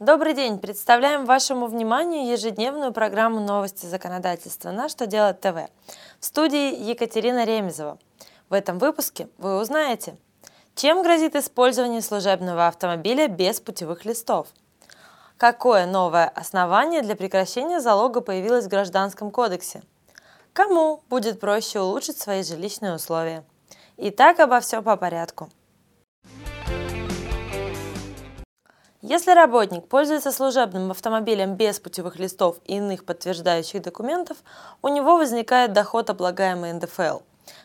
Добрый день! Представляем вашему вниманию ежедневную программу новости законодательства «На что делать ТВ». В студии Екатерина Ремезова. В этом выпуске вы узнаете, чем грозит использование служебного автомобиля без путевых листов, какое новое основание для прекращения залога появилось в Гражданском кодексе, кому будет проще улучшить свои жилищные условия. Итак, обо всем по порядку – Если работник пользуется служебным автомобилем без путевых листов и иных подтверждающих документов, у него возникает доход, облагаемый НДФЛ.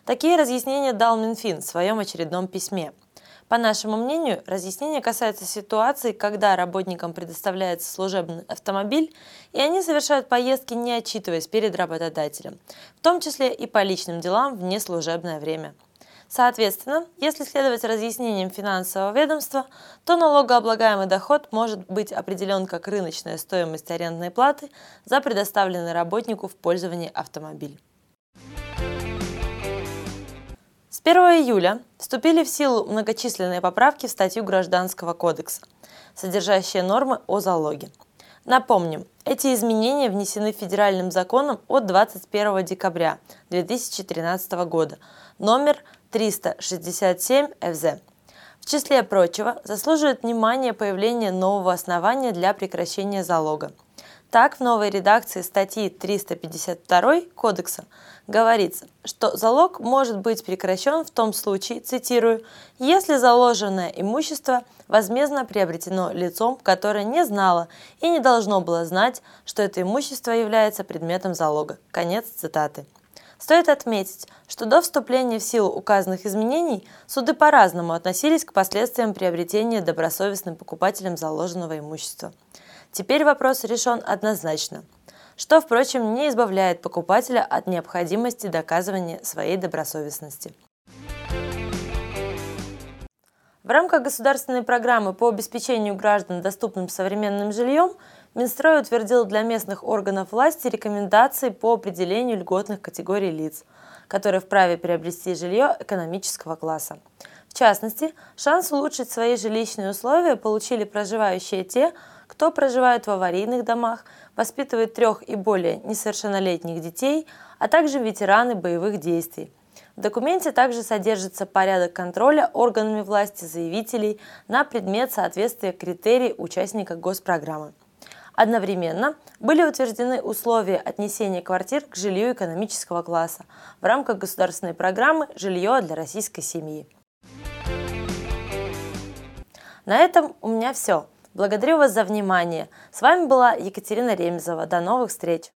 Такие разъяснения дал Минфин в своем очередном письме. По нашему мнению, разъяснение касается ситуации, когда работникам предоставляется служебный автомобиль, и они совершают поездки, не отчитываясь перед работодателем, в том числе и по личным делам в неслужебное время – Соответственно, если следовать разъяснениям финансового ведомства, то налогооблагаемый доход может быть определен как рыночная стоимость арендной платы за предоставленный работнику в пользование автомобиль. С 1 июля вступили в силу многочисленные поправки в статью Гражданского кодекса, содержащие нормы о залоге. Напомним, эти изменения внесены федеральным законом от 21 декабря 2013 года, номер 367 ФЗ. В числе прочего, заслуживает внимания появление нового основания для прекращения залога. Так, в новой редакции статьи 352 Кодекса говорится, что залог может быть прекращен в том случае, цитирую, если заложенное имущество возмездно приобретено лицом, которое не знало и не должно было знать, что это имущество является предметом залога. Конец цитаты. Стоит отметить, что до вступления в силу указанных изменений суды по-разному относились к последствиям приобретения добросовестным покупателем заложенного имущества. Теперь вопрос решен однозначно, что, впрочем, не избавляет покупателя от необходимости доказывания своей добросовестности. В рамках государственной программы по обеспечению граждан доступным современным жильем Минстрой утвердил для местных органов власти рекомендации по определению льготных категорий лиц, которые вправе приобрести жилье экономического класса. В частности, шанс улучшить свои жилищные условия получили проживающие те, кто проживает в аварийных домах, воспитывает трех и более несовершеннолетних детей, а также ветераны боевых действий. В документе также содержится порядок контроля органами власти заявителей на предмет соответствия критерий участника госпрограммы. Одновременно были утверждены условия отнесения квартир к жилью экономического класса в рамках государственной программы «Жилье для российской семьи». На этом у меня все. Благодарю вас за внимание. С вами была Екатерина Ремезова. До новых встреч!